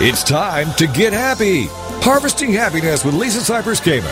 It's time to get happy. Harvesting Happiness with Lisa Cypers Kamen.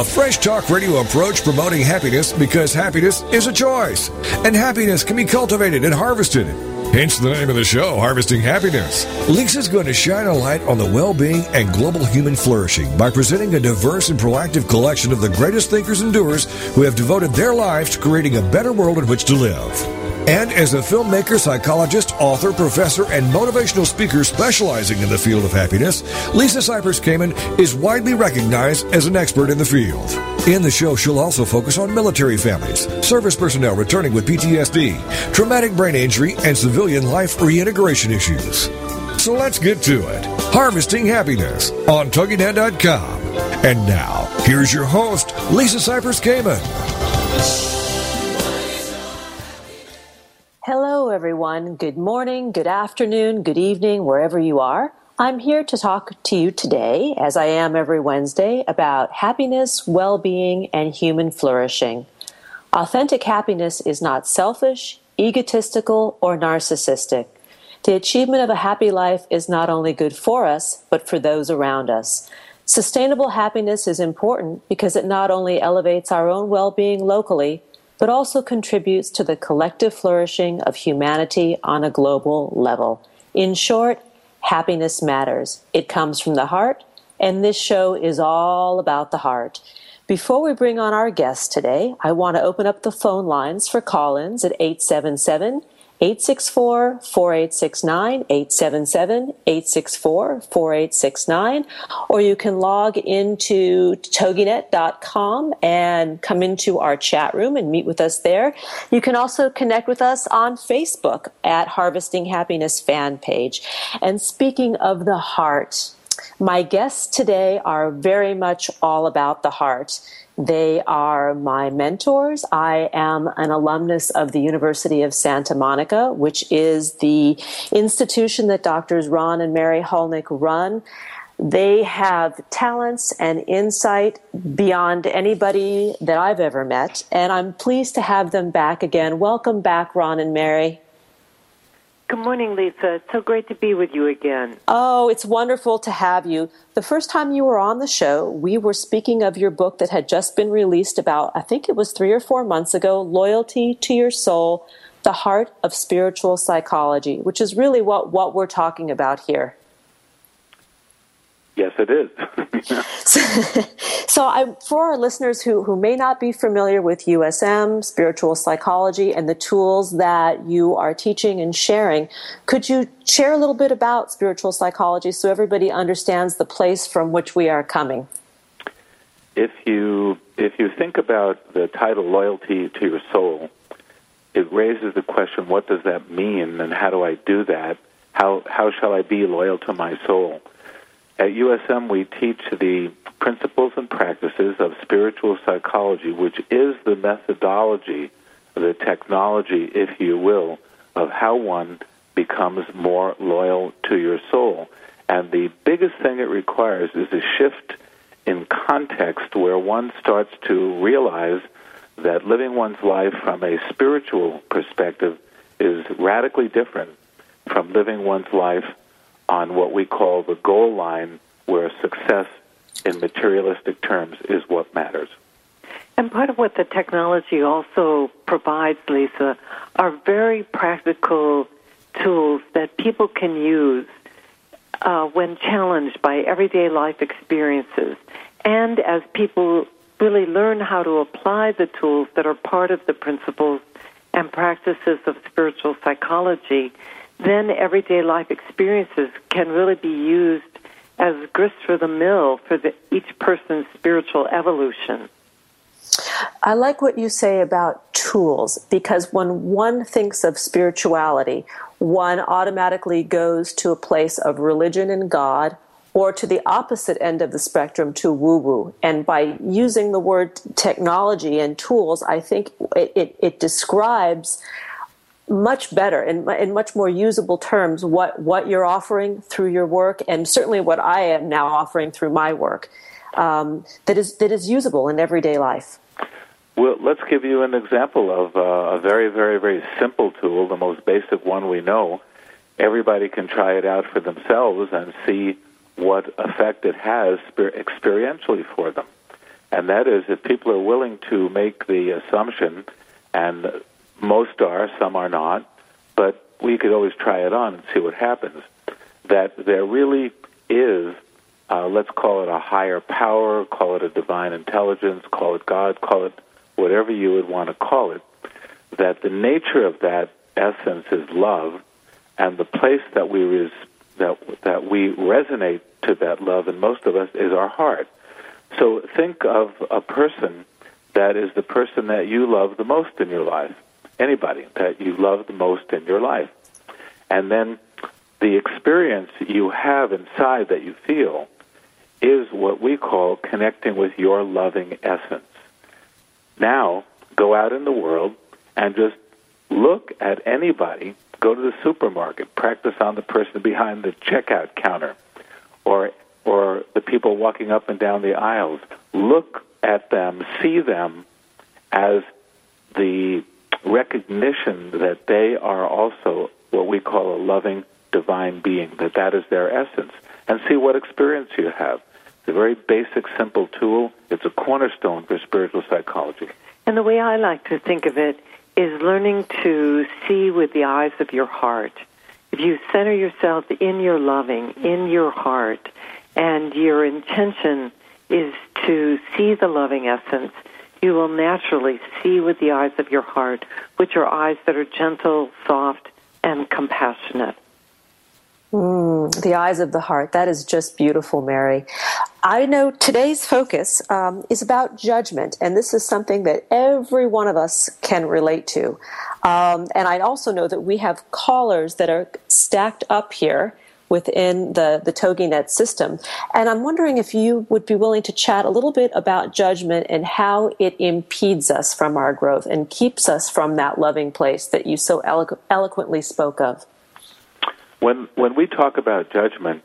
A fresh talk radio approach promoting happiness because happiness is a choice. And happiness can be cultivated and harvested. Hence the name of the show, Harvesting Happiness. Lisa's going to shine a light on the well being and global human flourishing by presenting a diverse and proactive collection of the greatest thinkers and doers who have devoted their lives to creating a better world in which to live. And as a filmmaker, psychologist, author, professor, and motivational speaker specializing in the field of happiness, Lisa Cypers Kamen is widely recognized as an expert in the field. In the show, she'll also focus on military families, service personnel returning with PTSD, traumatic brain injury, and civilian life reintegration issues. So let's get to it. Harvesting Happiness on TogiNet.com. And now, here's your host, Lisa Cypers Kamen. Everyone. Good morning, good afternoon, good evening, wherever you are. I'm here to talk to you today, as I am every Wednesday, about happiness, well being, and human flourishing. Authentic happiness is not selfish, egotistical, or narcissistic. The achievement of a happy life is not only good for us, but for those around us. Sustainable happiness is important because it not only elevates our own well being locally, but also contributes to the collective flourishing of humanity on a global level. In short, happiness matters. It comes from the heart, and this show is all about the heart. Before we bring on our guest today, I want to open up the phone lines for call ins at 877 864 4869, 877 864 4869, or you can log into toginet.com and come into our chat room and meet with us there. You can also connect with us on Facebook at Harvesting Happiness fan page. And speaking of the heart, my guests today are very much all about the heart. They are my mentors. I am an alumnus of the University of Santa Monica, which is the institution that doctors Ron and Mary Hulnick run. They have talents and insight beyond anybody that I've ever met, and I'm pleased to have them back again. Welcome back, Ron and Mary. Good morning, Lisa. It's so great to be with you again. Oh, it's wonderful to have you. The first time you were on the show, we were speaking of your book that had just been released about, I think it was three or four months ago Loyalty to Your Soul, The Heart of Spiritual Psychology, which is really what, what we're talking about here. Yes, it is. so, so I, for our listeners who, who may not be familiar with USM, spiritual psychology, and the tools that you are teaching and sharing, could you share a little bit about spiritual psychology so everybody understands the place from which we are coming? If you if you think about the title "Loyalty to Your Soul," it raises the question: What does that mean, and how do I do that? How how shall I be loyal to my soul? At USM, we teach the principles and practices of spiritual psychology, which is the methodology, the technology, if you will, of how one becomes more loyal to your soul. And the biggest thing it requires is a shift in context where one starts to realize that living one's life from a spiritual perspective is radically different from living one's life on what we call the goal line, where success in materialistic terms is what matters. And part of what the technology also provides, Lisa, are very practical tools that people can use uh, when challenged by everyday life experiences. And as people really learn how to apply the tools that are part of the principles and practices of spiritual psychology, then everyday life experiences can really be used as grist for the mill for the, each person's spiritual evolution. I like what you say about tools because when one thinks of spirituality, one automatically goes to a place of religion and God or to the opposite end of the spectrum to woo woo. And by using the word technology and tools, I think it, it, it describes much better in, in much more usable terms what, what you're offering through your work and certainly what I am now offering through my work um, that is that is usable in everyday life. Well, let's give you an example of uh, a very, very, very simple tool, the most basic one we know. Everybody can try it out for themselves and see what effect it has experientially for them. And that is if people are willing to make the assumption, and most are, some are not, but we could always try it on and see what happens, that there really is, uh, let's call it a higher power, call it a divine intelligence, call it God, call it whatever you would want to call it, that the nature of that essence is love, and the place that we res- that that we resonate to that love, and most of us is our heart. So think of a person that is the person that you love the most in your life. Anybody that you love the most in your life. And then the experience you have inside that you feel is what we call connecting with your loving essence. Now, go out in the world and just look at anybody, go to the supermarket, practice on the person behind the checkout counter or or the people walking up and down the aisles. Look at them, see them as the recognition that they are also what we call a loving divine being, that that is their essence, and see what experience you have. It's a very basic, simple tool. It's a cornerstone for spiritual psychology. And the way I like to think of it is learning to see with the eyes of your heart. If you center yourself in your loving, in your heart, and your intention is to see the loving essence, you will naturally see with the eyes of your heart, which are eyes that are gentle, soft, and compassionate. Mm, the eyes of the heart. That is just beautiful, Mary. I know today's focus um, is about judgment, and this is something that every one of us can relate to. Um, and I also know that we have callers that are stacked up here within the, the TogiNet system. And I'm wondering if you would be willing to chat a little bit about judgment and how it impedes us from our growth and keeps us from that loving place that you so elo- eloquently spoke of. When when we talk about judgment,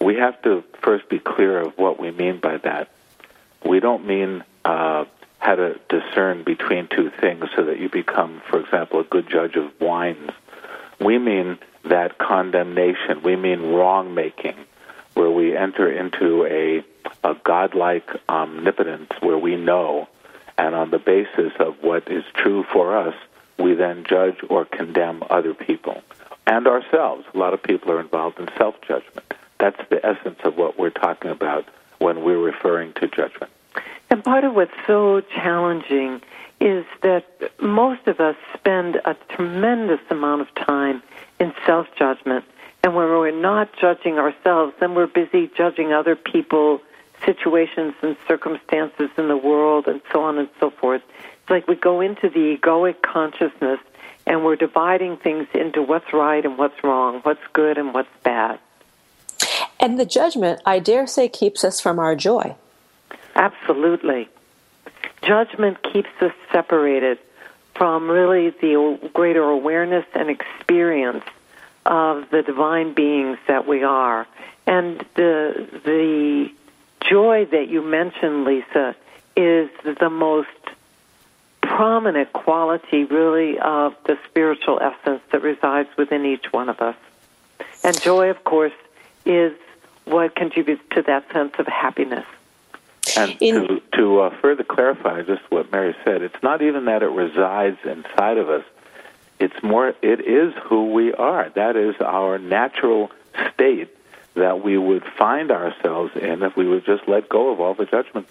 we have to first be clear of what we mean by that. We don't mean uh, how to discern between two things so that you become, for example, a good judge of wines. We mean that condemnation. We mean wrong making, where we enter into a, a godlike omnipotence where we know, and on the basis of what is true for us, we then judge or condemn other people and ourselves. A lot of people are involved in self judgment. That's the essence of what we're talking about when we're referring to judgment. And part of what's so challenging is that most of us spend a tremendous amount of time in self judgment. And when we're not judging ourselves, then we're busy judging other people, situations, and circumstances in the world, and so on and so forth. It's like we go into the egoic consciousness and we're dividing things into what's right and what's wrong, what's good and what's bad. And the judgment, I dare say, keeps us from our joy. Absolutely. Judgment keeps us separated from really the greater awareness and experience of the divine beings that we are. And the, the joy that you mentioned, Lisa, is the most prominent quality, really, of the spiritual essence that resides within each one of us. And joy, of course, is what contributes to that sense of happiness. And In, to, to uh, further clarify just what Mary said, it's not even that it resides inside of us. It's more, it is who we are. That is our natural state that we would find ourselves in if we would just let go of all the judgments.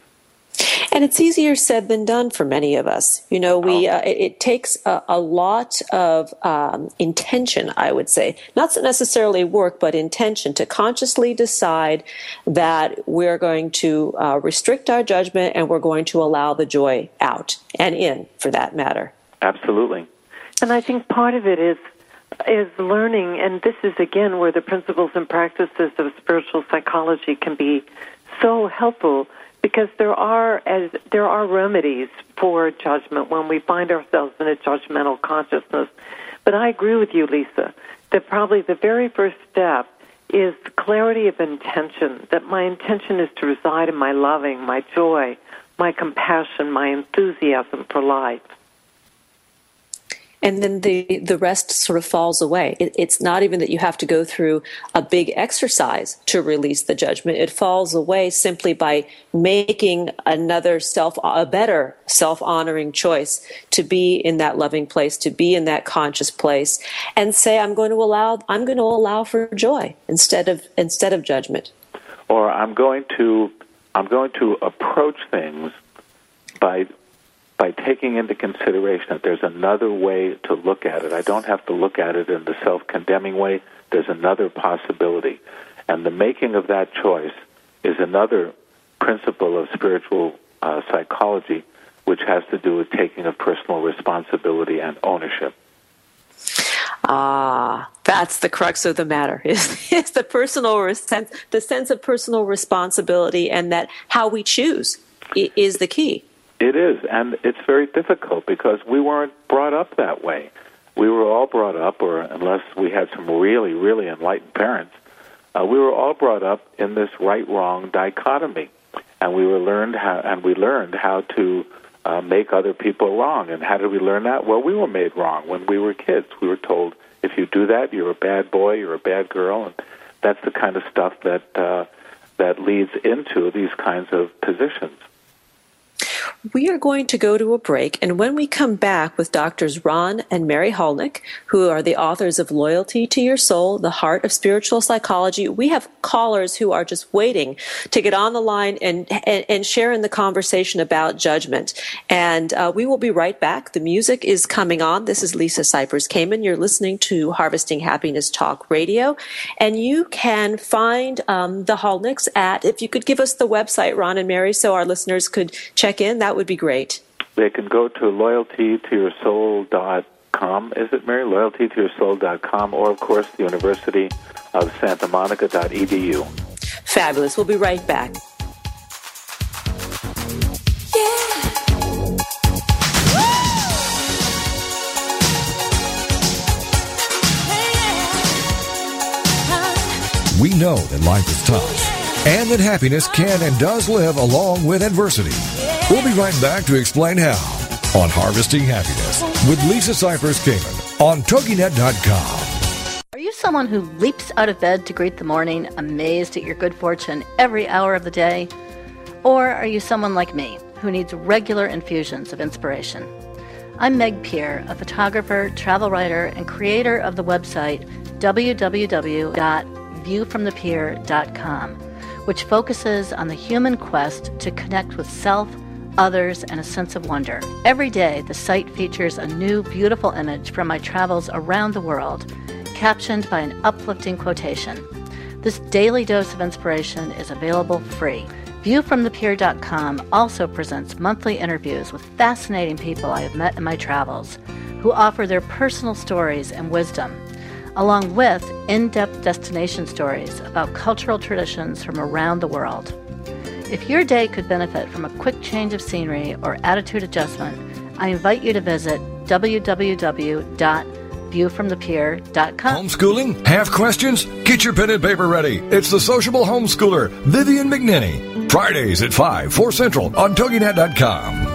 And it's easier said than done for many of us. You know, we oh. uh, it, it, takes a, a lot of um, intention, I would say, not necessarily work, but intention to consciously decide that we're going to uh, restrict our judgment and we're going to allow the joy out and in, for that matter. Absolutely. And I think part of it is is learning, and this is again where the principles and practices of spiritual psychology can be so helpful because there are as there are remedies for judgment when we find ourselves in a judgmental consciousness. But I agree with you, Lisa, that probably the very first step is the clarity of intention, that my intention is to reside in my loving, my joy, my compassion, my enthusiasm for life and then the the rest sort of falls away. It, it's not even that you have to go through a big exercise to release the judgment. It falls away simply by making another self a better self honoring choice to be in that loving place, to be in that conscious place, and say I'm going to allow I'm going to allow for joy instead of instead of judgment. Or I'm going to I'm going to approach things by by taking into consideration that there's another way to look at it. I don't have to look at it in the self condemning way. There's another possibility. And the making of that choice is another principle of spiritual uh, psychology, which has to do with taking of personal responsibility and ownership. Ah, that's the crux of the matter is, is the personal sense, the sense of personal responsibility and that how we choose is the key. It is, and it's very difficult because we weren't brought up that way. We were all brought up, or unless we had some really, really enlightened parents, uh, we were all brought up in this right-wrong dichotomy, and we were learned how, and we learned how to uh, make other people wrong. And how did we learn that? Well, we were made wrong when we were kids. We were told if you do that, you're a bad boy, you're a bad girl, and that's the kind of stuff that uh, that leads into these kinds of positions. We are going to go to a break, and when we come back with Doctors Ron and Mary Hulnick, who are the authors of Loyalty to Your Soul, The Heart of Spiritual Psychology, we have callers who are just waiting to get on the line and, and, and share in the conversation about judgment. And uh, we will be right back. The music is coming on. This is Lisa Cypers Kamen. You're listening to Harvesting Happiness Talk Radio, and you can find um, the Hulnicks at, if you could give us the website, Ron and Mary, so our listeners could check in, that would be great. They can go to loyaltytoyoursoul.com. Is it, Mary? Loyaltytoyoursoul.com, or of course, the University of Santa Monica.edu. Fabulous. We'll be right back. We know that life is tough and that happiness can and does live along with adversity. We'll be right back to explain how on Harvesting Happiness with Lisa Cypers Kamen on TogiNet.com. Are you someone who leaps out of bed to greet the morning, amazed at your good fortune every hour of the day? Or are you someone like me who needs regular infusions of inspiration? I'm Meg Pier, a photographer, travel writer, and creator of the website www.viewfromthepier.com which focuses on the human quest to connect with self, others, and a sense of wonder. Every day, the site features a new, beautiful image from my travels around the world, captioned by an uplifting quotation. This daily dose of inspiration is available free. ViewFromThePier.com also presents monthly interviews with fascinating people I have met in my travels who offer their personal stories and wisdom along with in depth destination stories about cultural traditions from around the world. If your day could benefit from a quick change of scenery or attitude adjustment, I invite you to visit www.viewfromthepier.com. Homeschooling? Have questions? Get your pen and paper ready. It's the sociable homeschooler, Vivian McNinney. Fridays at 5, 4 Central on TogiNet.com.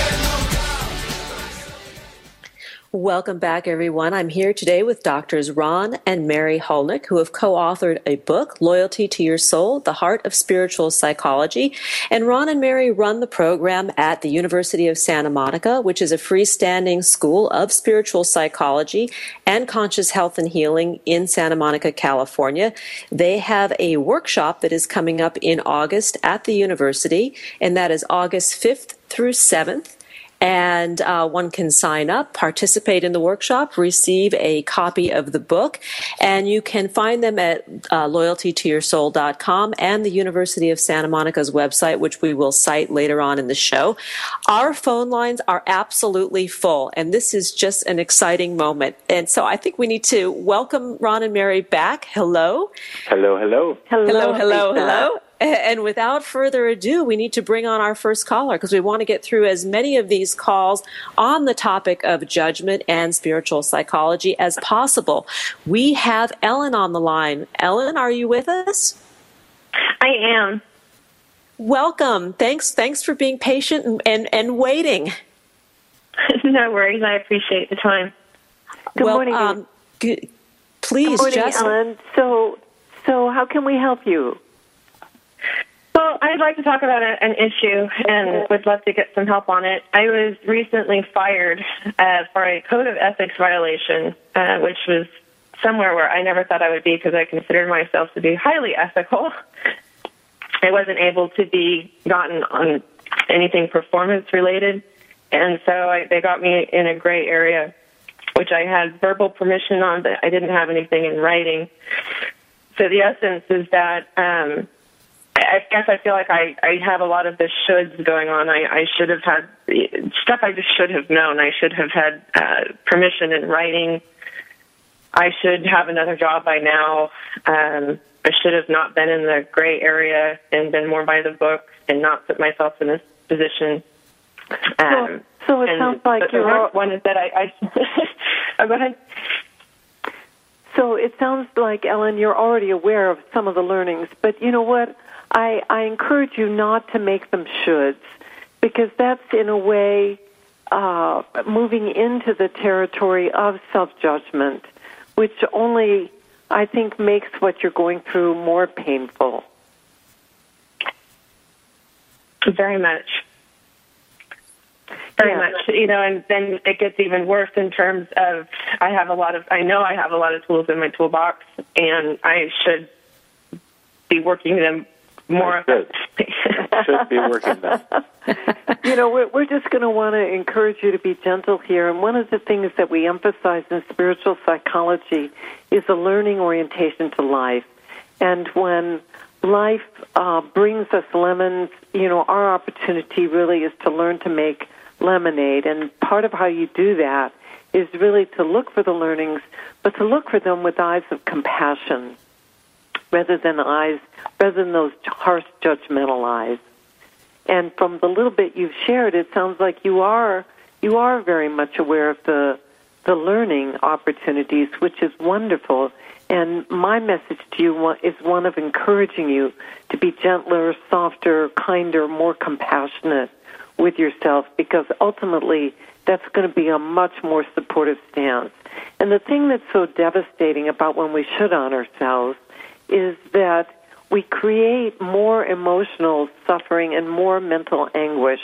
Welcome back, everyone. I'm here today with doctors Ron and Mary Hulnick, who have co authored a book, Loyalty to Your Soul The Heart of Spiritual Psychology. And Ron and Mary run the program at the University of Santa Monica, which is a freestanding school of spiritual psychology and conscious health and healing in Santa Monica, California. They have a workshop that is coming up in August at the university, and that is August 5th through 7th and uh, one can sign up, participate in the workshop, receive a copy of the book, and you can find them at uh, loyaltytoyoursoul.com and the University of Santa Monica's website, which we will cite later on in the show. Our phone lines are absolutely full, and this is just an exciting moment. And so I think we need to welcome Ron and Mary back. Hello. Hello, hello. Hello, hello, hello. hello. And without further ado, we need to bring on our first caller because we want to get through as many of these calls on the topic of judgment and spiritual psychology as possible. We have Ellen on the line. Ellen, are you with us? I am. Welcome. Thanks. Thanks for being patient and, and, and waiting. no worries. I appreciate the time. Good well, morning. Um, g- please, Good morning. Ellen. So, so how can we help you? Well, I'd like to talk about an issue and would love to get some help on it. I was recently fired uh, for a code of ethics violation, uh, which was somewhere where I never thought I would be because I considered myself to be highly ethical. I wasn't able to be gotten on anything performance related, and so I, they got me in a gray area, which I had verbal permission on, but I didn't have anything in writing. So the essence is that. Um, I guess I feel like I, I have a lot of the shoulds going on. I, I should have had stuff I just should have known. I should have had uh, permission in writing. I should have another job by now. Um, I should have not been in the gray area and been more by the book and not put myself in this position. Um, so, so it sounds like the, you're. The one is that I. I oh, go ahead. So it sounds like Ellen, you're already aware of some of the learnings, but you know what? I, I encourage you not to make them shoulds because that's in a way uh, moving into the territory of self judgment, which only I think makes what you're going through more painful. Very much. Very Yeah. much. You know, and then it gets even worse in terms of I have a lot of I know I have a lot of tools in my toolbox and I should be working them more effectively. Should be working you know, we're, we're just going to want to encourage you to be gentle here. And one of the things that we emphasize in spiritual psychology is a learning orientation to life. And when life uh, brings us lemons, you know, our opportunity really is to learn to make lemonade. And part of how you do that is really to look for the learnings, but to look for them with eyes of compassion rather than eyes, rather than those harsh judgmental eyes. And from the little bit you've shared, it sounds like you are you are very much aware of the the learning opportunities, which is wonderful. And my message to you is one of encouraging you to be gentler, softer, kinder, more compassionate with yourself, because ultimately that's going to be a much more supportive stance. And the thing that's so devastating about when we should on ourselves is that we create more emotional suffering and more mental anguish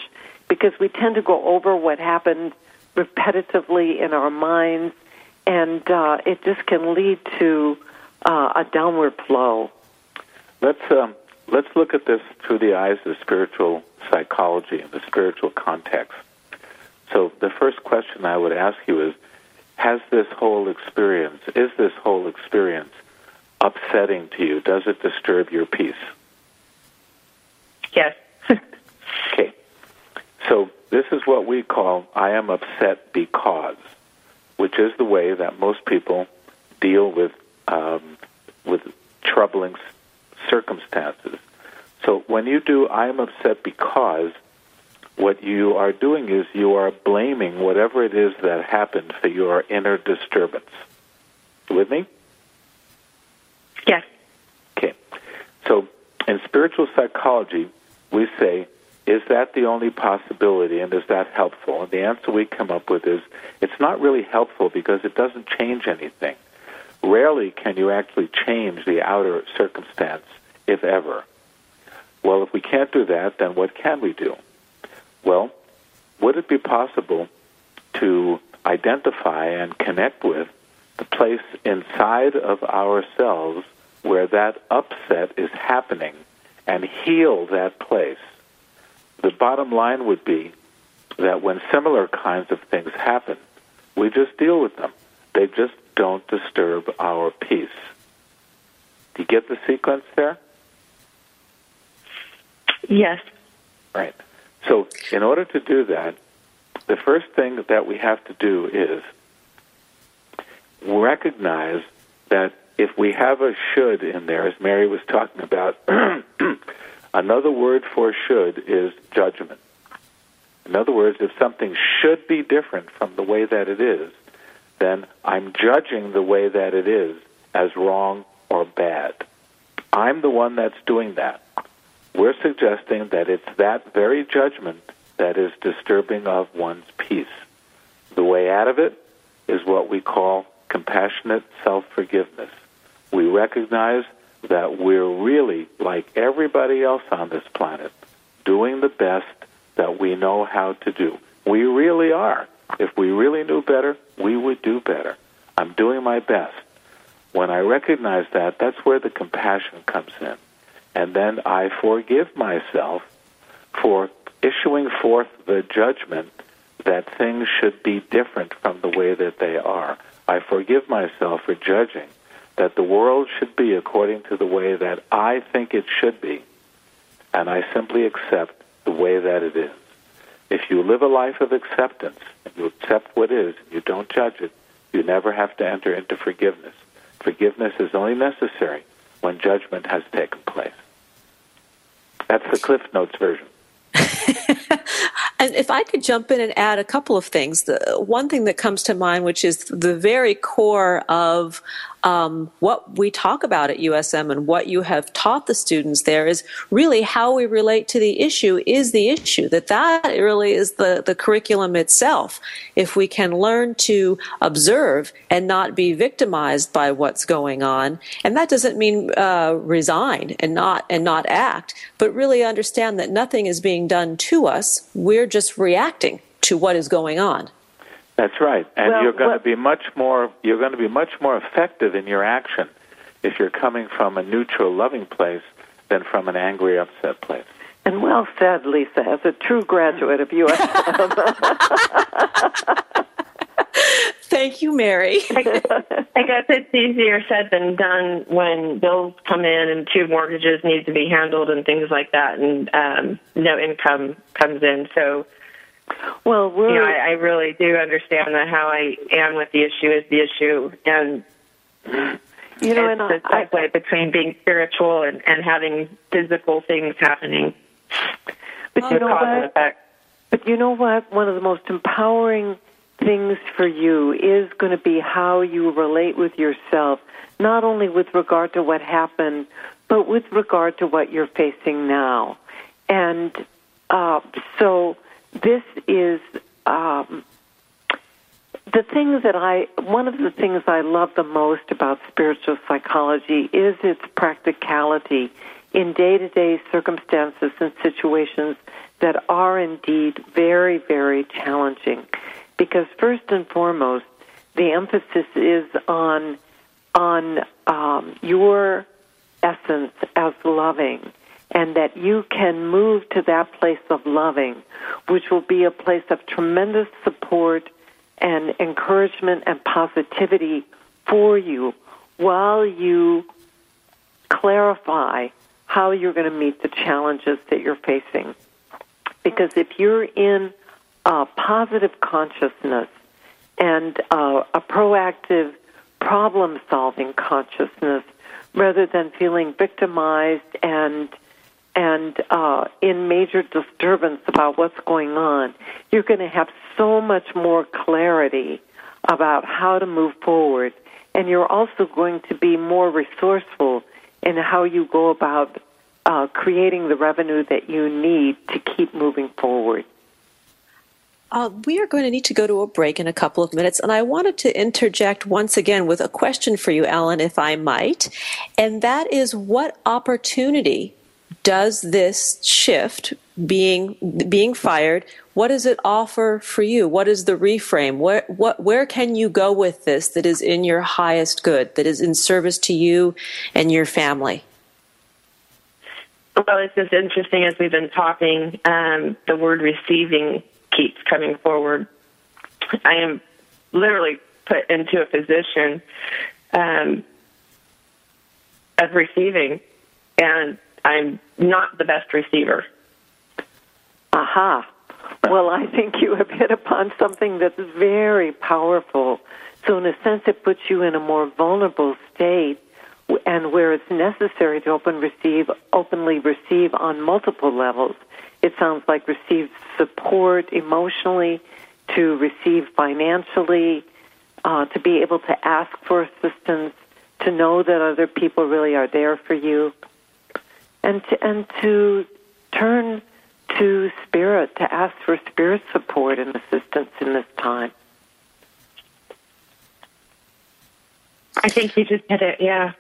because we tend to go over what happened repetitively in our minds, and uh, it just can lead to uh, a downward flow. Let's um, let's look at this through the eyes of spiritual psychology and the spiritual context. So the first question I would ask you is has this whole experience is this whole experience upsetting to you? Does it disturb your peace? Yes. okay. So this is what we call I am upset because, which is the way that most people deal with um, with troubling circumstances. So when you do I am upset because, what you are doing is you are blaming whatever it is that happened for your inner disturbance. With me? Yes. Okay. So in spiritual psychology, we say, is that the only possibility and is that helpful? And the answer we come up with is it's not really helpful because it doesn't change anything. Rarely can you actually change the outer circumstance, if ever. Well, if we can't do that, then what can we do? Well, would it be possible to identify and connect with the place inside of ourselves where that upset is happening and heal that place? The bottom line would be that when similar kinds of things happen, we just deal with them. They just don't disturb our peace. Do you get the sequence there? Yes. Right. So, in order to do that, the first thing that we have to do is recognize that if we have a should in there, as Mary was talking about, another word for should is judgment. In other words, if something should be different from the way that it is, then I'm judging the way that it is as wrong or bad. I'm the one that's doing that. We're suggesting that it's that very judgment that is disturbing of one's peace. The way out of it is what we call compassionate self forgiveness. We recognize that we're really, like everybody else on this planet, doing the best that we know how to do. We really are. If we really knew better, we would do better. I'm doing my best. When I recognize that, that's where the compassion comes in. And then I forgive myself for issuing forth the judgment that things should be different from the way that they are. I forgive myself for judging that the world should be according to the way that I think it should be, and I simply accept the way that it is. If you live a life of acceptance, and you accept what is, and you don't judge it, you never have to enter into forgiveness. Forgiveness is only necessary when judgment has taken place. That's the Cliff Notes version. and if I could jump in and add a couple of things, the one thing that comes to mind, which is the very core of um, what we talk about at USM and what you have taught the students there is really how we relate to the issue is the issue. That that really is the the curriculum itself. If we can learn to observe and not be victimized by what's going on, and that doesn't mean uh, resign and not and not act, but really understand that nothing is being done to us. We're just reacting to what is going on. That's right, and Well, you're going what- to be much more. You're going to be much more effective in your action if you're coming from a neutral, loving place than from an angry, upset place. And well said, Lisa, as a true graduate of USM. Thank you, Mary. I guess it's easier said than done when bills come in and two mortgages need to be handled and things like that, and um, no income comes in. So, well, we're you know, I, I really do understand that how I am with the issue is the issue, and you know, it's and the I, segue between being spiritual and, and having physical things happening. but you know cause and what? effect. But you know what? One of the most empowering things for you is going to be how you relate with yourself, not only with regard to what happened, but with regard to what you're facing now. And uh, so this is um, the thing that I, one of the things I love the most about spiritual psychology is its practicality in day to day circumstances and situations that are indeed very, very challenging. Because first and foremost, the emphasis is on on um, your essence as loving, and that you can move to that place of loving, which will be a place of tremendous support and encouragement and positivity for you while you clarify how you're going to meet the challenges that you're facing. Because if you're in a positive consciousness and uh, a proactive problem solving consciousness rather than feeling victimized and and uh, in major disturbance about what's going on, you're going to have so much more clarity about how to move forward. And you're also going to be more resourceful in how you go about uh, creating the revenue that you need to keep moving forward. Uh, we are going to need to go to a break in a couple of minutes, and I wanted to interject once again with a question for you, Ellen, if I might. And that is what opportunity does this shift, being being fired, what does it offer for you? What is the reframe? Where what where can you go with this that is in your highest good, that is in service to you and your family? Well, it's just interesting as we've been talking. Um, the word receiving keeps coming forward. I am literally put into a position um, of receiving, and I'm not the best receiver. Aha. Well, I think you have hit upon something that's very powerful. So, in a sense, it puts you in a more vulnerable state, and where it's necessary to open receive, openly receive on multiple levels. It sounds like receive support emotionally, to receive financially, uh, to be able to ask for assistance, to know that other people really are there for you, and to, and to turn to spirit to ask for spirit support and assistance in this time. I think you just hit it. Yeah.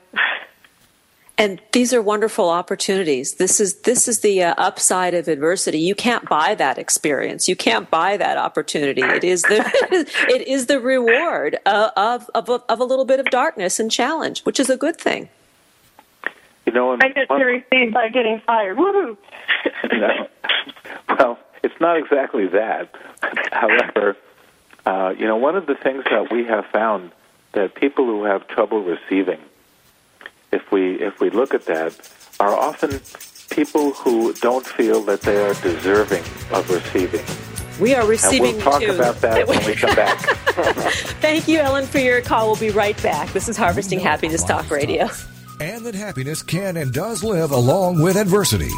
And these are wonderful opportunities. This is this is the uh, upside of adversity. You can't buy that experience. You can't buy that opportunity. It is the it is the reward of of of a, of a little bit of darkness and challenge, which is a good thing. You know, I get to receive by getting fired. Woohoo! no, well, it's not exactly that. However, uh, you know, one of the things that we have found that people who have trouble receiving if we if we look at that, are often people who don't feel that they are deserving of receiving. We are receiving and we'll talk too. about that when we come back. Thank you, Ellen, for your call. We'll be right back. This is Harvesting Happiness Talk Radio. And that happiness can and does live along with adversity.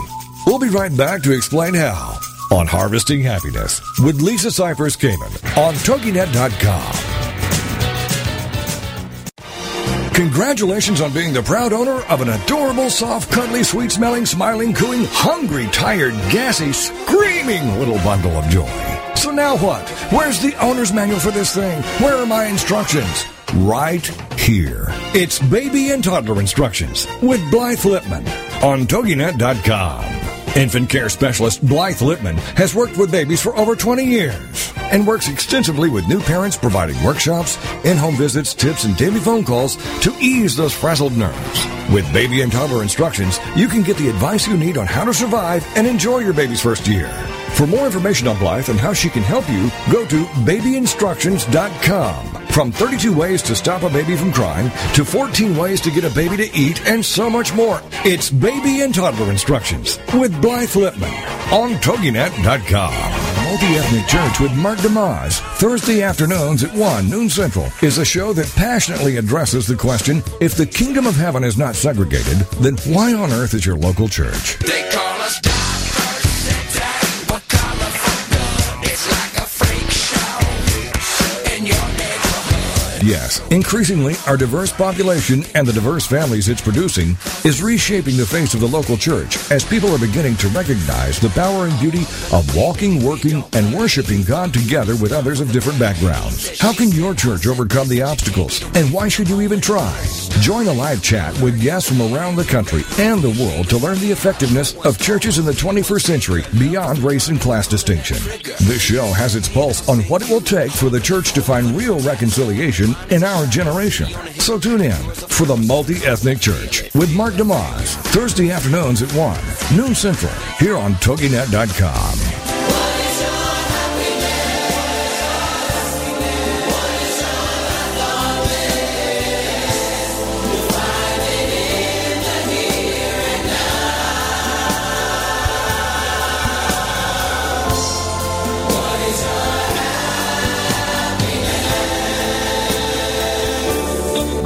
We'll be right back to explain how on Harvesting Happiness with Lisa Cypers Kamen on TogiNet.com. Congratulations on being the proud owner of an adorable, soft, cuddly, sweet smelling, smiling, cooing, hungry, tired, gassy, screaming little bundle of joy. So now what? Where's the owner's manual for this thing? Where are my instructions? Right here. It's baby and toddler instructions with Blythe Lipman on TogiNet.com. Infant care specialist Blythe Lipman has worked with babies for over 20 years and works extensively with new parents, providing workshops, in home visits, tips, and daily phone calls to ease those frazzled nerves. With baby and toddler instructions, you can get the advice you need on how to survive and enjoy your baby's first year. For more information on Blythe and how she can help you, go to babyinstructions.com. From 32 ways to stop a baby from crying to 14 ways to get a baby to eat and so much more. It's Baby and Toddler Instructions with Blythe Lipman on TogiNet.com. Multi-Ethnic Church with Mark DeYmaz, Thursday afternoons at 1 noon central, is a show that passionately addresses the question, if the kingdom of heaven is not segregated, then why on earth is your local church? They call us Yes, increasingly, our diverse population and the diverse families it's producing is reshaping the face of the local church as people are beginning to recognize the power and beauty of walking, working, and worshiping God together with others of different backgrounds. How can your church overcome the obstacles, and why should you even try? Join a live chat with guests from around the country and the world to learn the effectiveness of churches in the 21st century beyond race and class distinction. This show has its pulse on what it will take for the church to find real reconciliation in our generation. So tune in for the Multi Ethnic Church with Mark DeYmaz, Thursday afternoons at 1, noon central, here on TogiNet.com.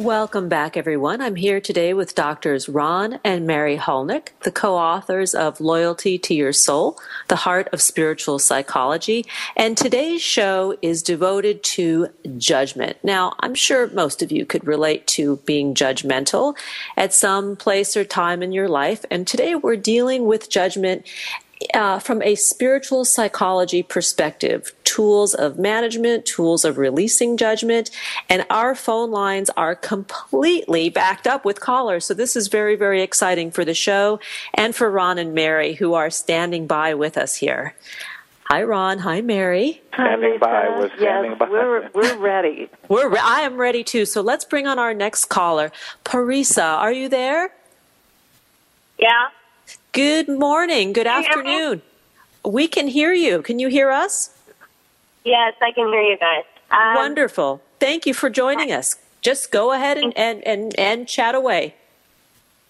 Welcome back, everyone. I'm here today with doctors Ron and Mary Hulnick, the co authors of Loyalty to Your Soul, The Heart of Spiritual Psychology. And today's show is devoted to judgment. Now, I'm sure most of you could relate to being judgmental at some place or time in your life. And today we're dealing with judgment uh, from a spiritual psychology perspective, tools of management, tools of releasing judgment, and our phone lines are completely backed up with callers. So this is very, very exciting for the show and for Ron and Mary who are standing by with us here. Hi, Ron. Hi, Mary. Standing by. We're standing yes, by. We're, we're ready. We're, re- I am ready too. So let's bring on our next caller. Parisa, are you there? Yeah. Good morning. Good Can you afternoon. We can hear you. Can you hear us? Yes, I can hear you guys. Um, Wonderful. Thank you for joining us. Just go ahead and, and, and, and chat away.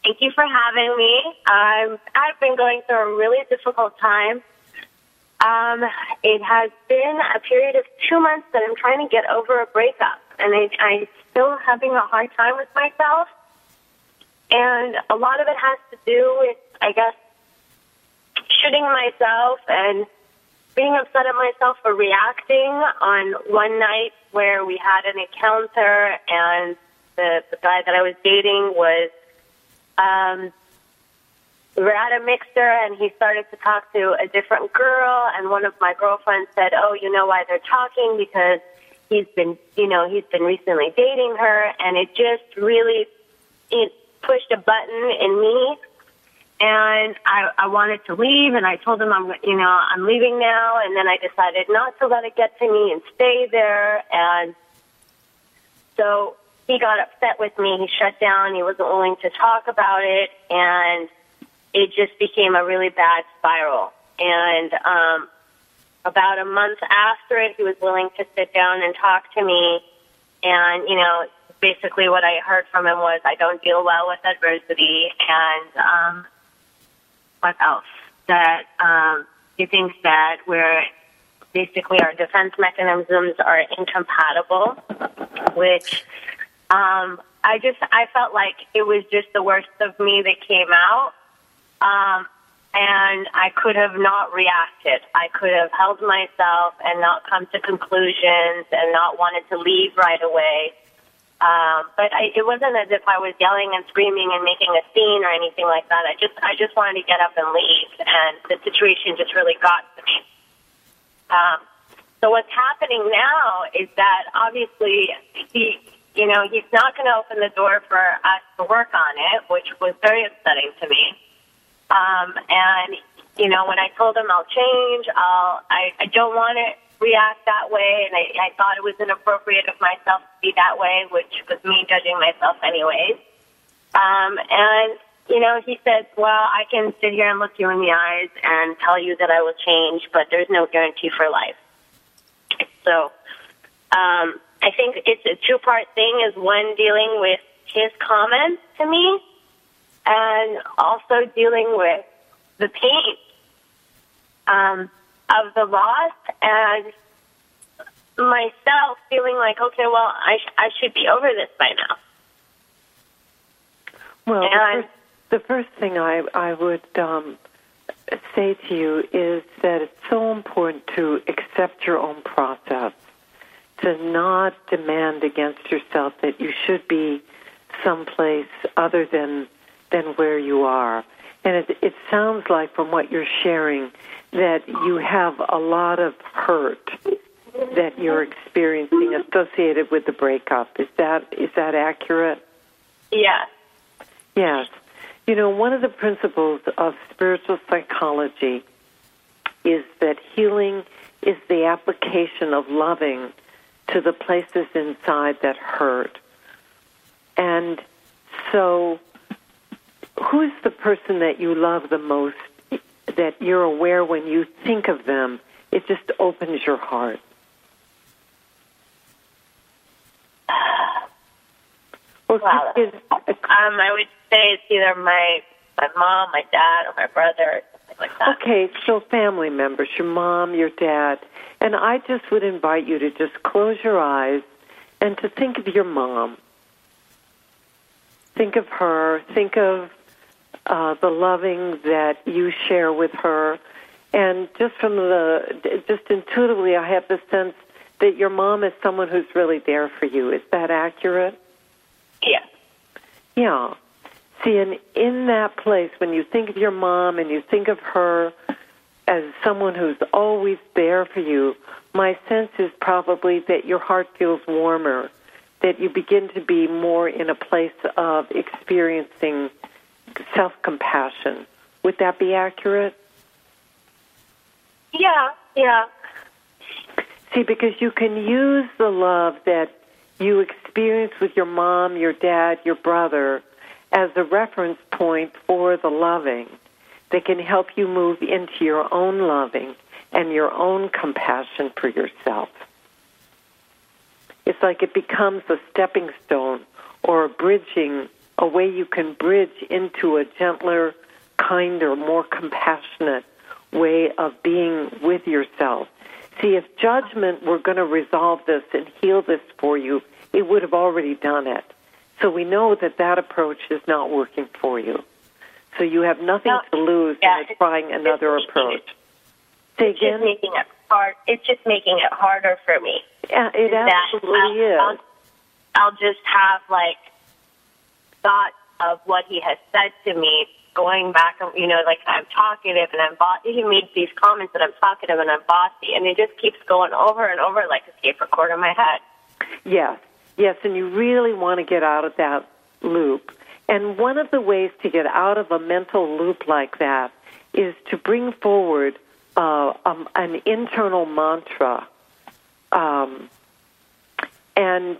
Thank you for having me. Um, I've been going through a really difficult time. Um, it has been a period of two months that I'm trying to get over a breakup, and I, I'm still having a hard time with myself. And a lot of it has to do with, I guess, shooting myself and being upset at myself for reacting on one night where we had an encounter and the, the guy that I was dating was um, we were at a mixer and he started to talk to a different girl and one of my girlfriends said, Oh, you know why they're talking? Because he's been you know, he's been recently dating her. And it just really it pushed a button in me and I, I wanted to leave and I told him I'm you know, I'm leaving now and then I decided not to let it get to me and stay there and so he got upset with me. He shut down. He wasn't willing to talk about it, and it just became a really bad spiral. And um, about a month after it, he was willing to sit down and talk to me. And you know, basically, what I heard from him was, "I don't deal well with adversity," and um, what else? That um, he thinks that we're basically our defense mechanisms are incompatible, which um, I just I felt like it was just the worst of me that came out, um, and I could have not reacted. I could have held myself and not come to conclusions and not wanted to leave right away. Um, but I, it wasn't as if I was yelling and screaming and making a scene or anything like that. I just I just wanted to get up and leave, and the situation just really got to me. Um, so what's happening now is that obviously he, you know, he's not going to open the door for us to work on it, which was very upsetting to me. Um, and you know, when I told him I'll change, I'll, I, I don't want to react that way, and I, I thought it was inappropriate of myself to be that way, which was me judging myself anyways. Um, and you know, he said, "Well, I can sit here and look you in the eyes and tell you that I will change, but there's no guarantee for life." So, um, I think it's a two-part thing. Is one dealing with his comments to me, and also dealing with the pain um, of the loss and myself feeling like, okay, well, I, sh- I should be over this by now. Well, the first, the first thing I, I would um, say to you is that it's so important to accept your own process, to not demand against yourself that you should be someplace other than than where you are. And it, it sounds like from what you're sharing that you have a lot of hurt that you're experiencing associated with the breakup. Is that is that accurate? Yeah. Yes. You know, one of the principles of spiritual psychology is that healing is the application of loving to the places inside that hurt. And so, who's the person that you love the most that you're aware when you think of them, it just opens your heart? Or Wow. is- Um, I would say it's either my my mom, my dad, or my brother, or something like that. Okay, so family members, your mom, your dad, and I just would invite you to just close your eyes and to think of your mom. Think of her. Think of uh, the loving that you share with her, and just from the just intuitively, I have the sense that your mom is someone who's really there for you. Is that accurate? Yeah. Yeah. See, and in that place, when you think of your mom and you think of her as someone who's always there for you, my sense is probably that your heart feels warmer, that you begin to be more in a place of experiencing self compassion. Would that be accurate? Yeah. Yeah. See, because you can use the love that you experience with your mom, your dad, your brother as a reference point for the loving that can help you move into your own loving and your own compassion for yourself. It's like it becomes a stepping stone or a bridging, a way you can bridge into a gentler, kinder, more compassionate way of being with yourself. See, if judgment were going to resolve this and heal this for you, it would have already done it. So we know that that approach is not working for you. So you have nothing No, to lose yeah, in trying another it's- approach. Say It's just again? making it hard. It's just making it harder for me. Yeah, it absolutely I'll, is. I'll, I'll just have like thoughts of what he has said to me going back, you know, like I'm talkative and I'm bossy. He made these comments that I'm talkative and I'm bossy, and it just keeps going over and over like a tape recorder in my head. Yes, yes, and you really want to get out of that loop. And one of the ways to get out of a mental loop like that is to bring forward uh, um, an internal mantra. Um, and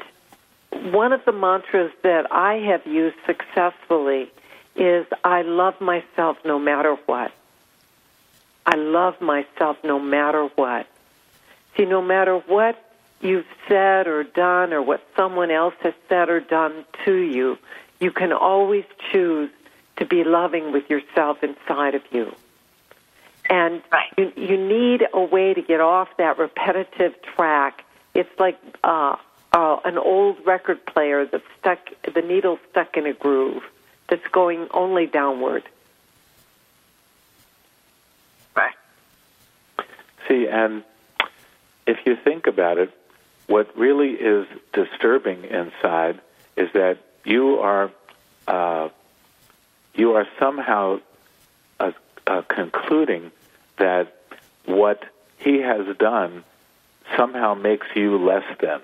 one of the mantras that I have used successfully is I love myself no matter what. I love myself no matter what. See, no matter what you've said or done or what someone else has said or done to you, you can always choose to be loving with yourself inside of you. And Right. you, you need a way to get off that repetitive track. It's like uh, uh, an old record player that's stuck, the needle stuck in a groove that's going only downward. Right. See, and if you think about it, what really is disturbing inside is that you are uh, you are somehow uh, uh, concluding that what he has done somehow makes you less than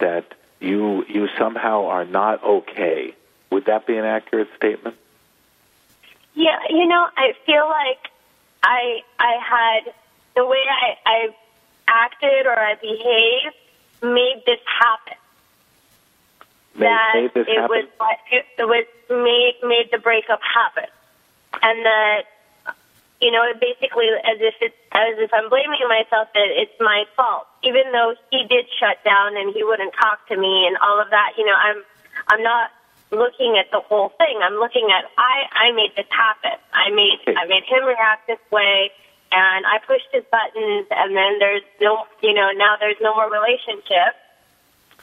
that you you somehow are not okay. Would that be an accurate statement? Yeah, you know, I feel like I I had the way I, I acted or I behaved made this happen. Made, that made this it happen? was it, it was made made the breakup happen, and that you know it basically as if it's as if I'm blaming myself that it's my fault, even though he did shut down and he wouldn't talk to me and all of that. You know, I'm I'm not looking at the whole thing. I'm looking at I I made this happen. I made I made him react this way, and I pushed his buttons, and then there's no you know now there's no more relationship.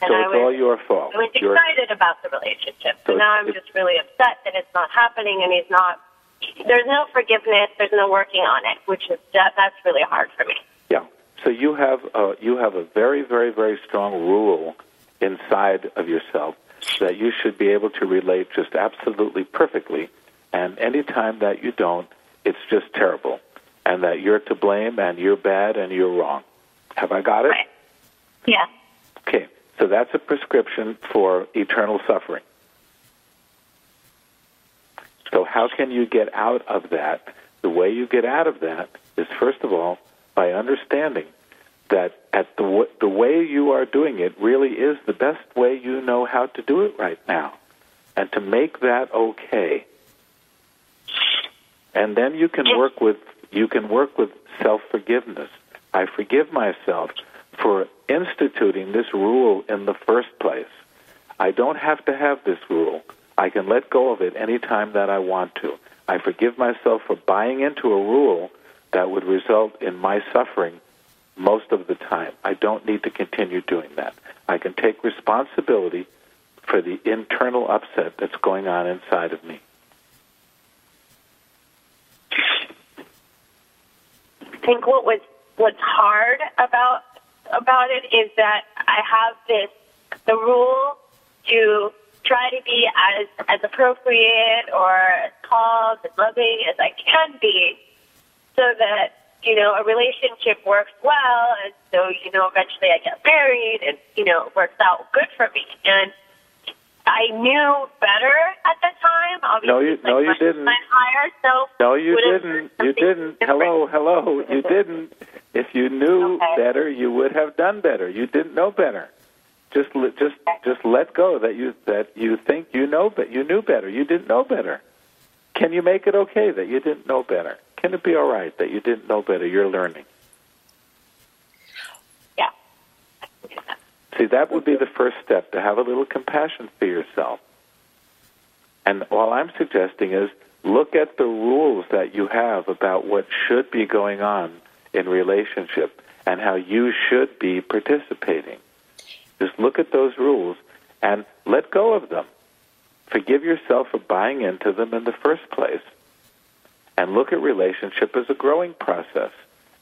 And so I it's was, all your fault. I was You're- excited about the relationship. So So now I'm just really upset that it's not happening, and he's not. There's no forgiveness. There's no working on it, which is that, that's really hard for me. Yeah. So you have a, you have a very, very, very strong rule inside of yourself that you should be able to relate just absolutely perfectly, and anytime that you don't, it's just terrible, and that you're to blame and you're bad and you're wrong. Have I got it? Right. Yeah. Okay. So that's a prescription for eternal suffering. So how can you get out of that? The way you get out of that is first of all by understanding that at the w- the way you are doing it really is the best way you know how to do it right now, and to make that okay. And then you can work with you can work with self forgiveness. I forgive myself for instituting this rule in the first place. I don't have to have this rule. I can let go of it any time that I want to. I forgive myself for buying into a rule that would result in my suffering most of the time. I don't need to continue doing that. I can take responsibility for the internal upset that's going on inside of me. I think what was what's hard about about it is that I have this the rule to try to be as as appropriate or as calm and loving as I can be, so that you know a relationship works well, and so you know eventually I get married, and you know it works out good for me. And I knew better at the time. Obviously, No, you- no, you my, didn't. My higher self. No, you didn't. You didn't. different. Hello, hello. You didn't. If you knew Okay. better, you would have done better. You didn't know better. Just, just, just let go that you that you think you know, but you knew better. You didn't know better. Can you make it okay that you didn't know better? Can it be all right that you didn't know better? You're learning. Yeah. See, that would be the first step to have a little compassion for yourself. And all I'm suggesting is look at the rules that you have about what should be going on in relationship and how you should be participating. Just look at those rules and let go of them. Forgive yourself for buying into them in the first place. And look at relationship as a growing process.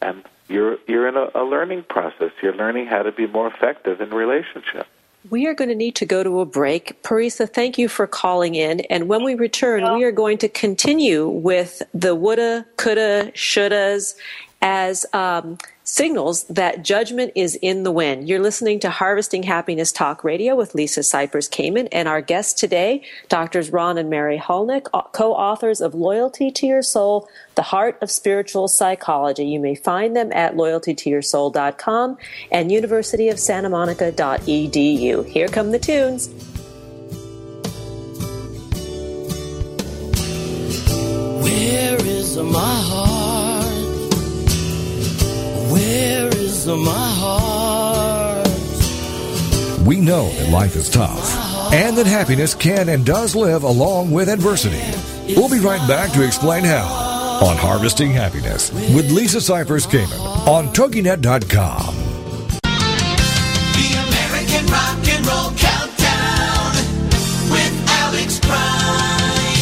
And you're you're in a, a learning process. You're learning how to be more effective in relationship. We are going to need to go to a break. Parisa, thank you for calling in. And when we return, we are going to continue with the woulda, coulda, shouldas as um, signals that judgment is in the wind. You're listening to Harvesting Happiness Talk Radio with Lisa Cypers Kamen and our guests today, Doctors Ron and Mary Hulnick, co authors of Loyalty to Your Soul, The Heart of Spiritual Psychology. You may find them at loyaltytoyoursoul.com and universityofsantamonica.edu. Here come the tunes. Where is my heart? Where is my heart? We know that life is tough and that happiness can and does live along with adversity. We'll be right back to explain how on Harvesting Happiness with Lisa Cypers Kamen on TogiNet.com. The American Rock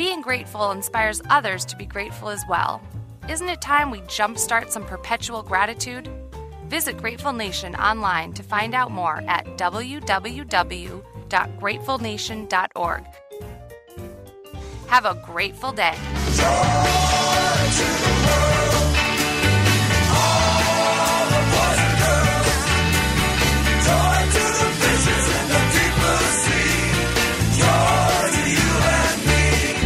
Being grateful inspires others to be grateful as well. Isn't it time we jumpstart some perpetual gratitude? Visit Grateful Nation online to find out more at www.gratefulnation.org. Have a grateful day.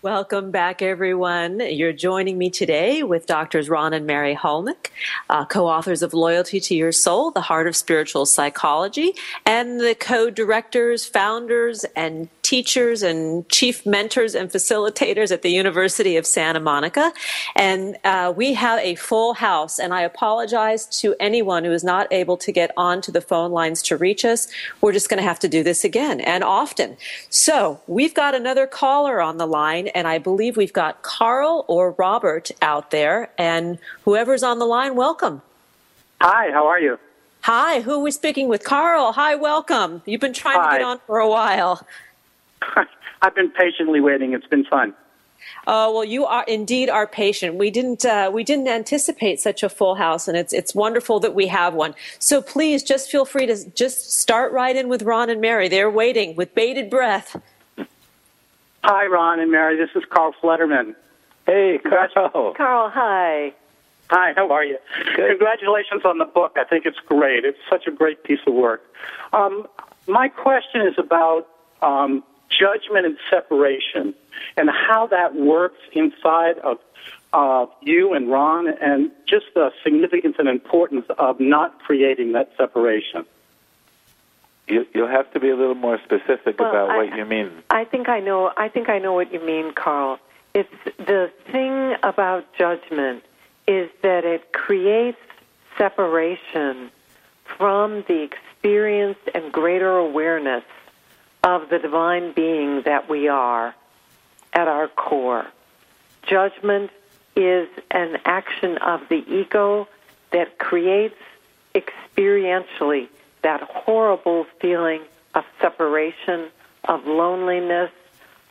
Welcome back, everyone. You're joining me today with Doctors Ron and Mary Hulnick, uh, co-authors of Loyalty to Your Soul, The Heart of Spiritual Psychology, and the co-directors, founders, and teachers and chief mentors and facilitators at the University of Santa Monica. And uh, we have a full house, and I apologize to anyone who is not able to get onto the phone lines to reach us. We're just going to have to do this again and often. So we've got another caller on the line, and I believe we've got Carl or Robert out there. And whoever's on the line, welcome. Hi, how are you? Hi, who are we speaking with? Carl. Hi, welcome. You've been trying Hi. to get on for a while. I've been patiently waiting. It's been fun. Oh well, you are indeed our patient. We didn't uh, we didn't anticipate such a full house, and it's it's wonderful that we have one. So please, just feel free to just start right in with Ron and Mary. They're waiting with bated breath. Hi, Ron and Mary. This is Carl Flutterman. Hey, Carl. Carl, hi. Hi, how are you? Good. Congratulations on the book. I think it's great. It's such a great piece of work. Um, my question is about um, judgment and separation and how that works inside of uh, you and Ron and just the significance and importance of not creating that separation. You, you'll have to be a little more specific Well, about I- what you mean. I think I know. I think I know what you mean, Carl. It's the thing about judgment is that it creates separation from the experience and greater awareness of the divine being that we are at our core. Judgment is an action of the ego that creates experientially that horrible feeling of separation, of loneliness,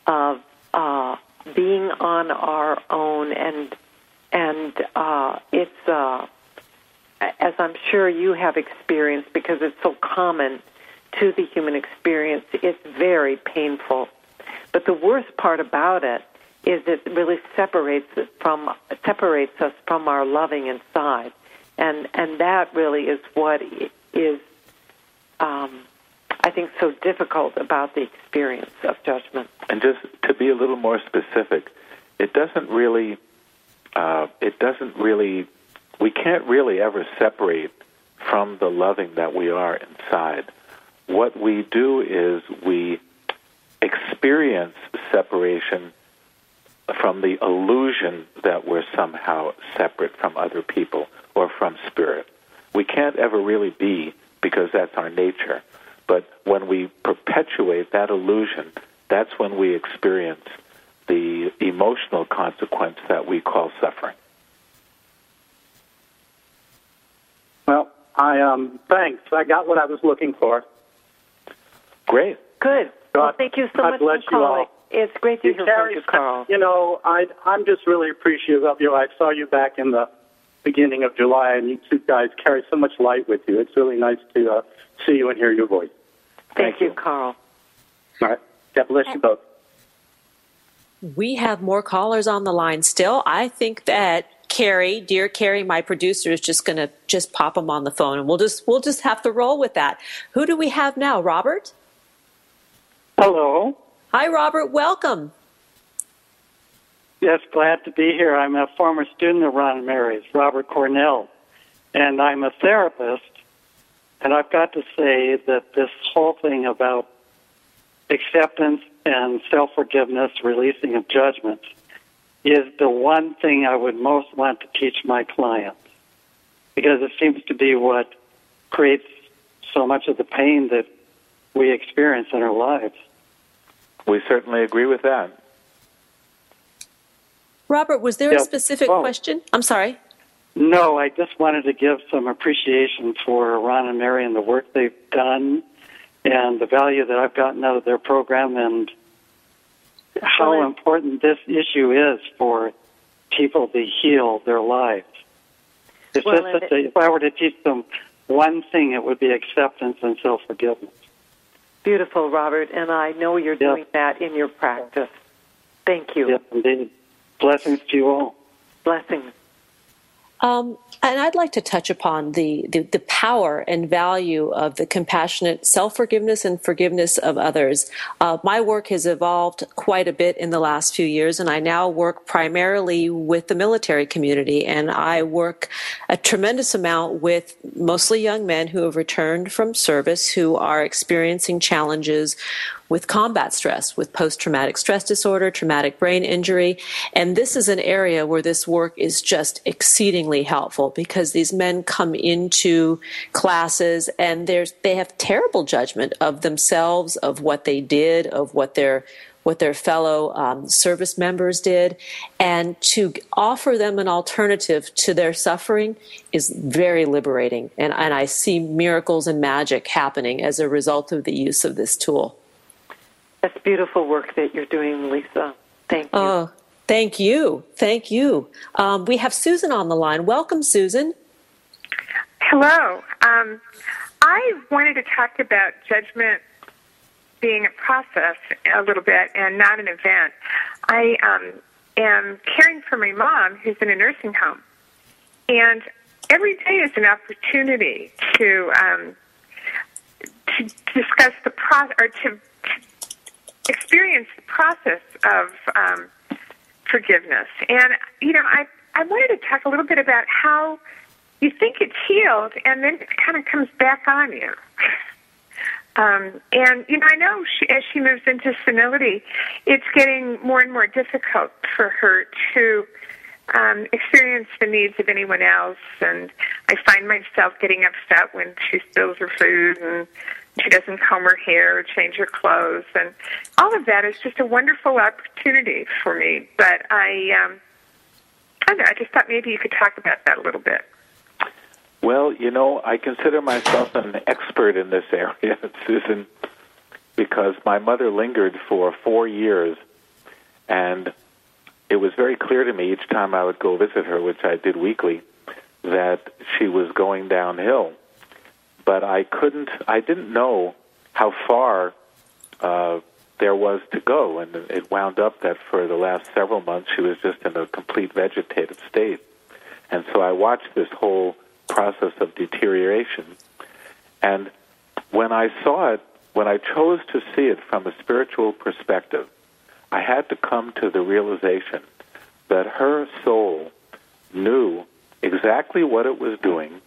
of uh, being on our own, and and uh, it's uh, as I'm sure you have experienced because it's so common to the human experience. It's very painful, but the worst part about it is it really separates it from separates us from our loving inside, and and that really is what is um, I think so difficult about the experience of judgment. And just to be a little more specific, it doesn't really, uh, it doesn't really, we can't really ever separate from the loving that we are inside. What we do is we experience separation from the illusion that we're somehow separate from other people or from spirit. We can't ever really be because that's our nature. But when we perpetuate that illusion, that's when we experience the emotional consequence that we call suffering. Well, I um, thanks. I got what I was looking for. Great. Good. Well, thank you so God much bless for you all. calling. It's great to You hear from you, Carl. you know, I I'm just really appreciative of you. I saw you back in the beginning of July, and you two guys carry so much light with you. It's really nice to uh, see you and hear your voice. Thank, you, Carl. All right. God bless you both. We have more callers on the line still. I think that Carrie, dear Carrie, my producer, is just going to just pop them on the phone, and we'll just we'll just have to roll with that. Who do we have now? Robert. Hello. Hi, Robert. Welcome. Yes, glad to be here. I'm a former student of Ron Mary's, Robert Cornell, and I'm a therapist. And I've got to say that this whole thing about acceptance and self forgiveness, releasing of judgments, is the one thing I would most want to teach my clients. because it seems to be what creates so much of the pain that we experience in our lives. We certainly agree with that. Robert, was there Yeah. a specific Oh. question? I'm sorry. No, I just wanted to give some appreciation for Ron and Mary and the work they've done and the value that I've gotten out of their program and how important this issue is for people to heal their lives. It's Well, just that if I were to teach them one thing, it would be acceptance and self forgiveness. Beautiful, Robert, and I know you're Yeah. doing that in your practice. Thank you. Yes, indeed. Blessings to you all. Blessings. Um, and I'd like to touch upon the, the, the power and value of the compassionate self forgiveness and forgiveness of others. Uh, my work has evolved quite a bit in the last few years, and I now work primarily with the military community. And I work a tremendous amount with mostly young men who have returned from service who are experiencing challenges with combat stress, with post traumatic stress disorder, traumatic brain injury. And this is an area where this work is just exceedingly helpful because these men come into classes and they have terrible judgment of themselves, of what they did, of what their what their fellow um, service members did, and to offer them an alternative to their suffering is very liberating. And, and I see miracles and magic happening as a result of the use of this tool. That's beautiful work that you're doing, Lisa. Thank you. Oh, thank you. Thank you. Um, we have Susan on the line. Welcome, Susan. Hello. Um, I wanted to talk about judgment being a process a little bit and not an event. I um, am caring for my mom who's in a nursing home, and every day is an opportunity to um, to discuss the process or to, to experience the process of um, forgiveness. And you know, I I wanted to talk a little bit about how you think it's healed, and then it kind of comes back on you. Um, and you know, I know she, as she moves into senility, it's getting more and more difficult for her to um, experience the needs of anyone else. And I find myself getting upset when she spills her food and she doesn't comb her hair change her clothes, and all of that is just a wonderful opportunity for me. But I, um, I know. I just thought maybe you could talk about that a little bit. Well, you know, I consider myself an expert in this area, Susan, because my mother lingered for four years, and it was very clear to me each time I would go visit her, which I did weekly, that she was going downhill. But I couldn't, I didn't know how far uh, there was to go, and it wound up that for the last several months she was just in a complete vegetative state. And so I watched this whole process of deterioration. And when I saw it, when I chose to see it from a spiritual perspective, I had to come to the realization that her soul knew exactly what it was doing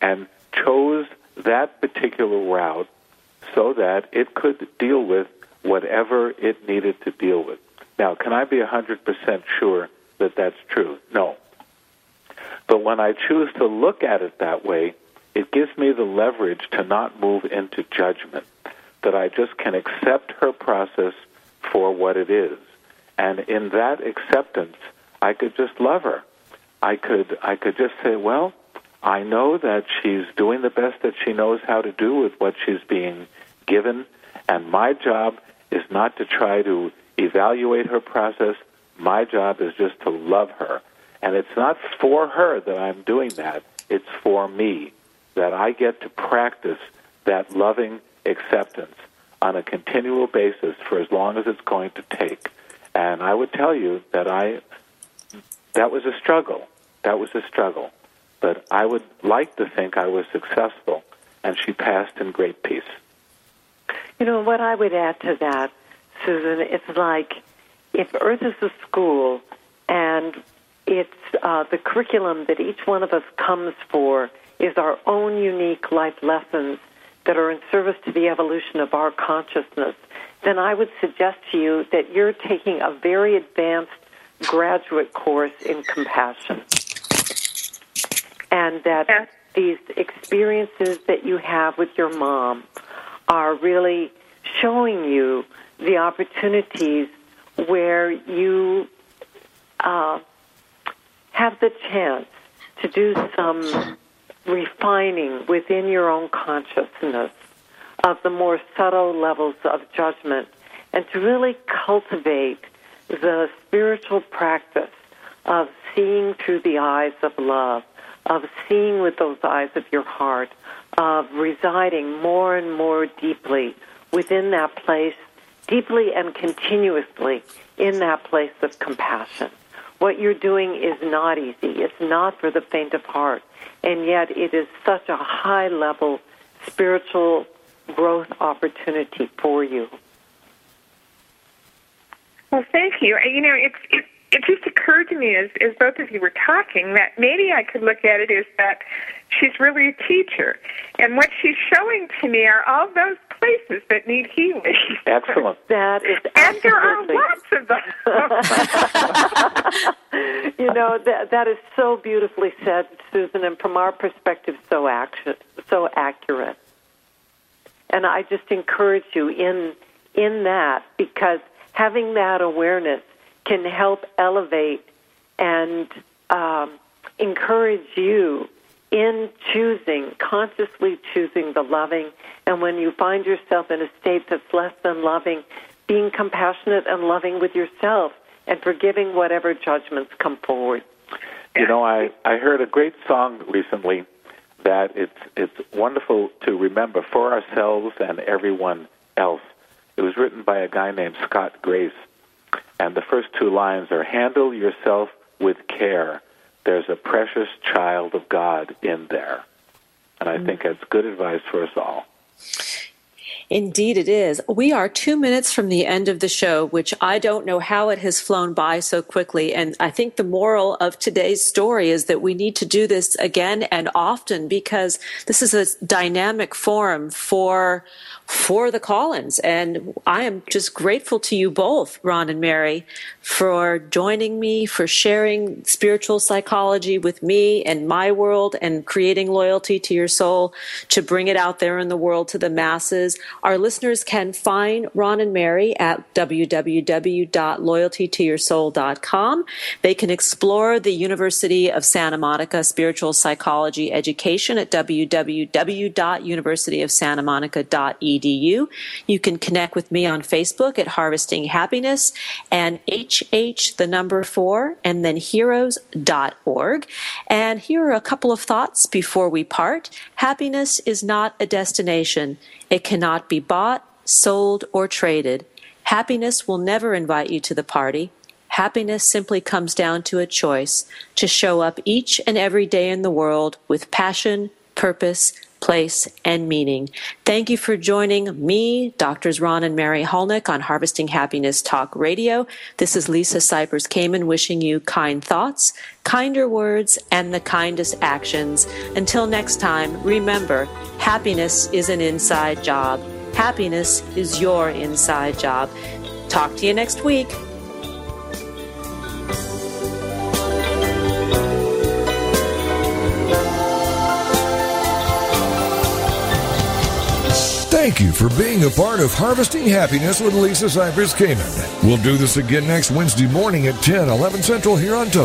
and chose that particular route so that it could deal with whatever it needed to deal with. Now, can I be 100% sure that that's true? No. But when I choose to look at it that way, it gives me the leverage to not move into judgment, that I just can accept her process for what it is. And in that acceptance, I could just love her. I could I could just say, well, I know that she's doing the best that she knows how to do with what she's being given, and my job is not to try to evaluate her process. My job is just to love her. And it's not for her that I'm doing that. It's for me that I get to practice that loving acceptance on a continual basis for as long as it's going to take. And I would tell you that I that was a struggle. That was a struggle. But I would like to think I was successful and she passed in great peace. You know, what I would add to that, Susan, it's like if Earth is a school and it's uh, the curriculum that each one of us comes for is our own unique life lessons that are in service to the evolution of our consciousness, then I would suggest to you that you're taking a very advanced graduate course in compassion. And that these experiences that you have with your mom are really showing you the opportunities where you uh, have the chance to do some refining within your own consciousness of the more subtle levels of judgment and to really cultivate the spiritual practice of seeing through the eyes of love, of seeing with those eyes of your heart, of residing more and more deeply within that place, deeply and continuously in that place of compassion. What you're doing is not easy. It's not for the faint of heart. And yet it is such a high level spiritual growth opportunity for you. Well, thank you. You know, it's it, it just occurred to me as as both of you were talking that maybe I could look at it as that she's really a teacher, and what she's showing to me are all those places that need healing. Excellent. That is And there are lots of them. you know that that is so beautifully said, Susan, and from our perspective, so action, so accurate. And I just encourage you in in that because having that awareness can help elevate and um, encourage you in choosing consciously choosing the loving. And when you find yourself in a state that's less than loving, being compassionate and loving with yourself and forgiving whatever judgments come forward. You know, I, I heard a great song recently that it's it's wonderful to remember for ourselves and everyone else. It was written by a guy named Scott Grace, and the first two lines are "Handle yourself with care. There's a precious child of God in there," and I mm. think that's good advice for us all. Indeed, it is. We are two minutes from the end of the show, which I don't know how it has flown by so quickly. And I think the moral of today's story is that we need to do this again and often because this is a dynamic forum for for the Collins. And I am just grateful to you both, Ron and Mary, for joining me, for sharing spiritual psychology with me and my world and creating loyalty to your soul to bring it out there in the world to the masses. Our listeners can find Ron and Mary at www.loyaltytoyoursoul.com. They can explore the University of Santa Monica spiritual psychology education at www.universityofsantamonica.edu. You can connect with me on Facebook at Harvesting Happiness and HH, the number four, and then heroes.org. And here are a couple of thoughts before we part. Happiness is not a destination. It cannot be bought, sold, or traded. Happiness will never invite you to the party. Happiness simply comes down to a choice to show up each and every day in the world with passion, purpose, place, and meaning. Thank you for joining me, Doctors Ron and Mary Hulnick on Harvesting Happiness Talk Radio. This is Lisa Cypers Kamen wishing you kind thoughts, kinder words, and the kindest actions. Until next time, remember, happiness is an inside job. Happiness is your inside job. Talk to you next week. Thank you for being a part of Harvesting Happiness with Lisa Cypers Kamen. We'll do this again next Wednesday morning at 10, 11 Central here on Togo.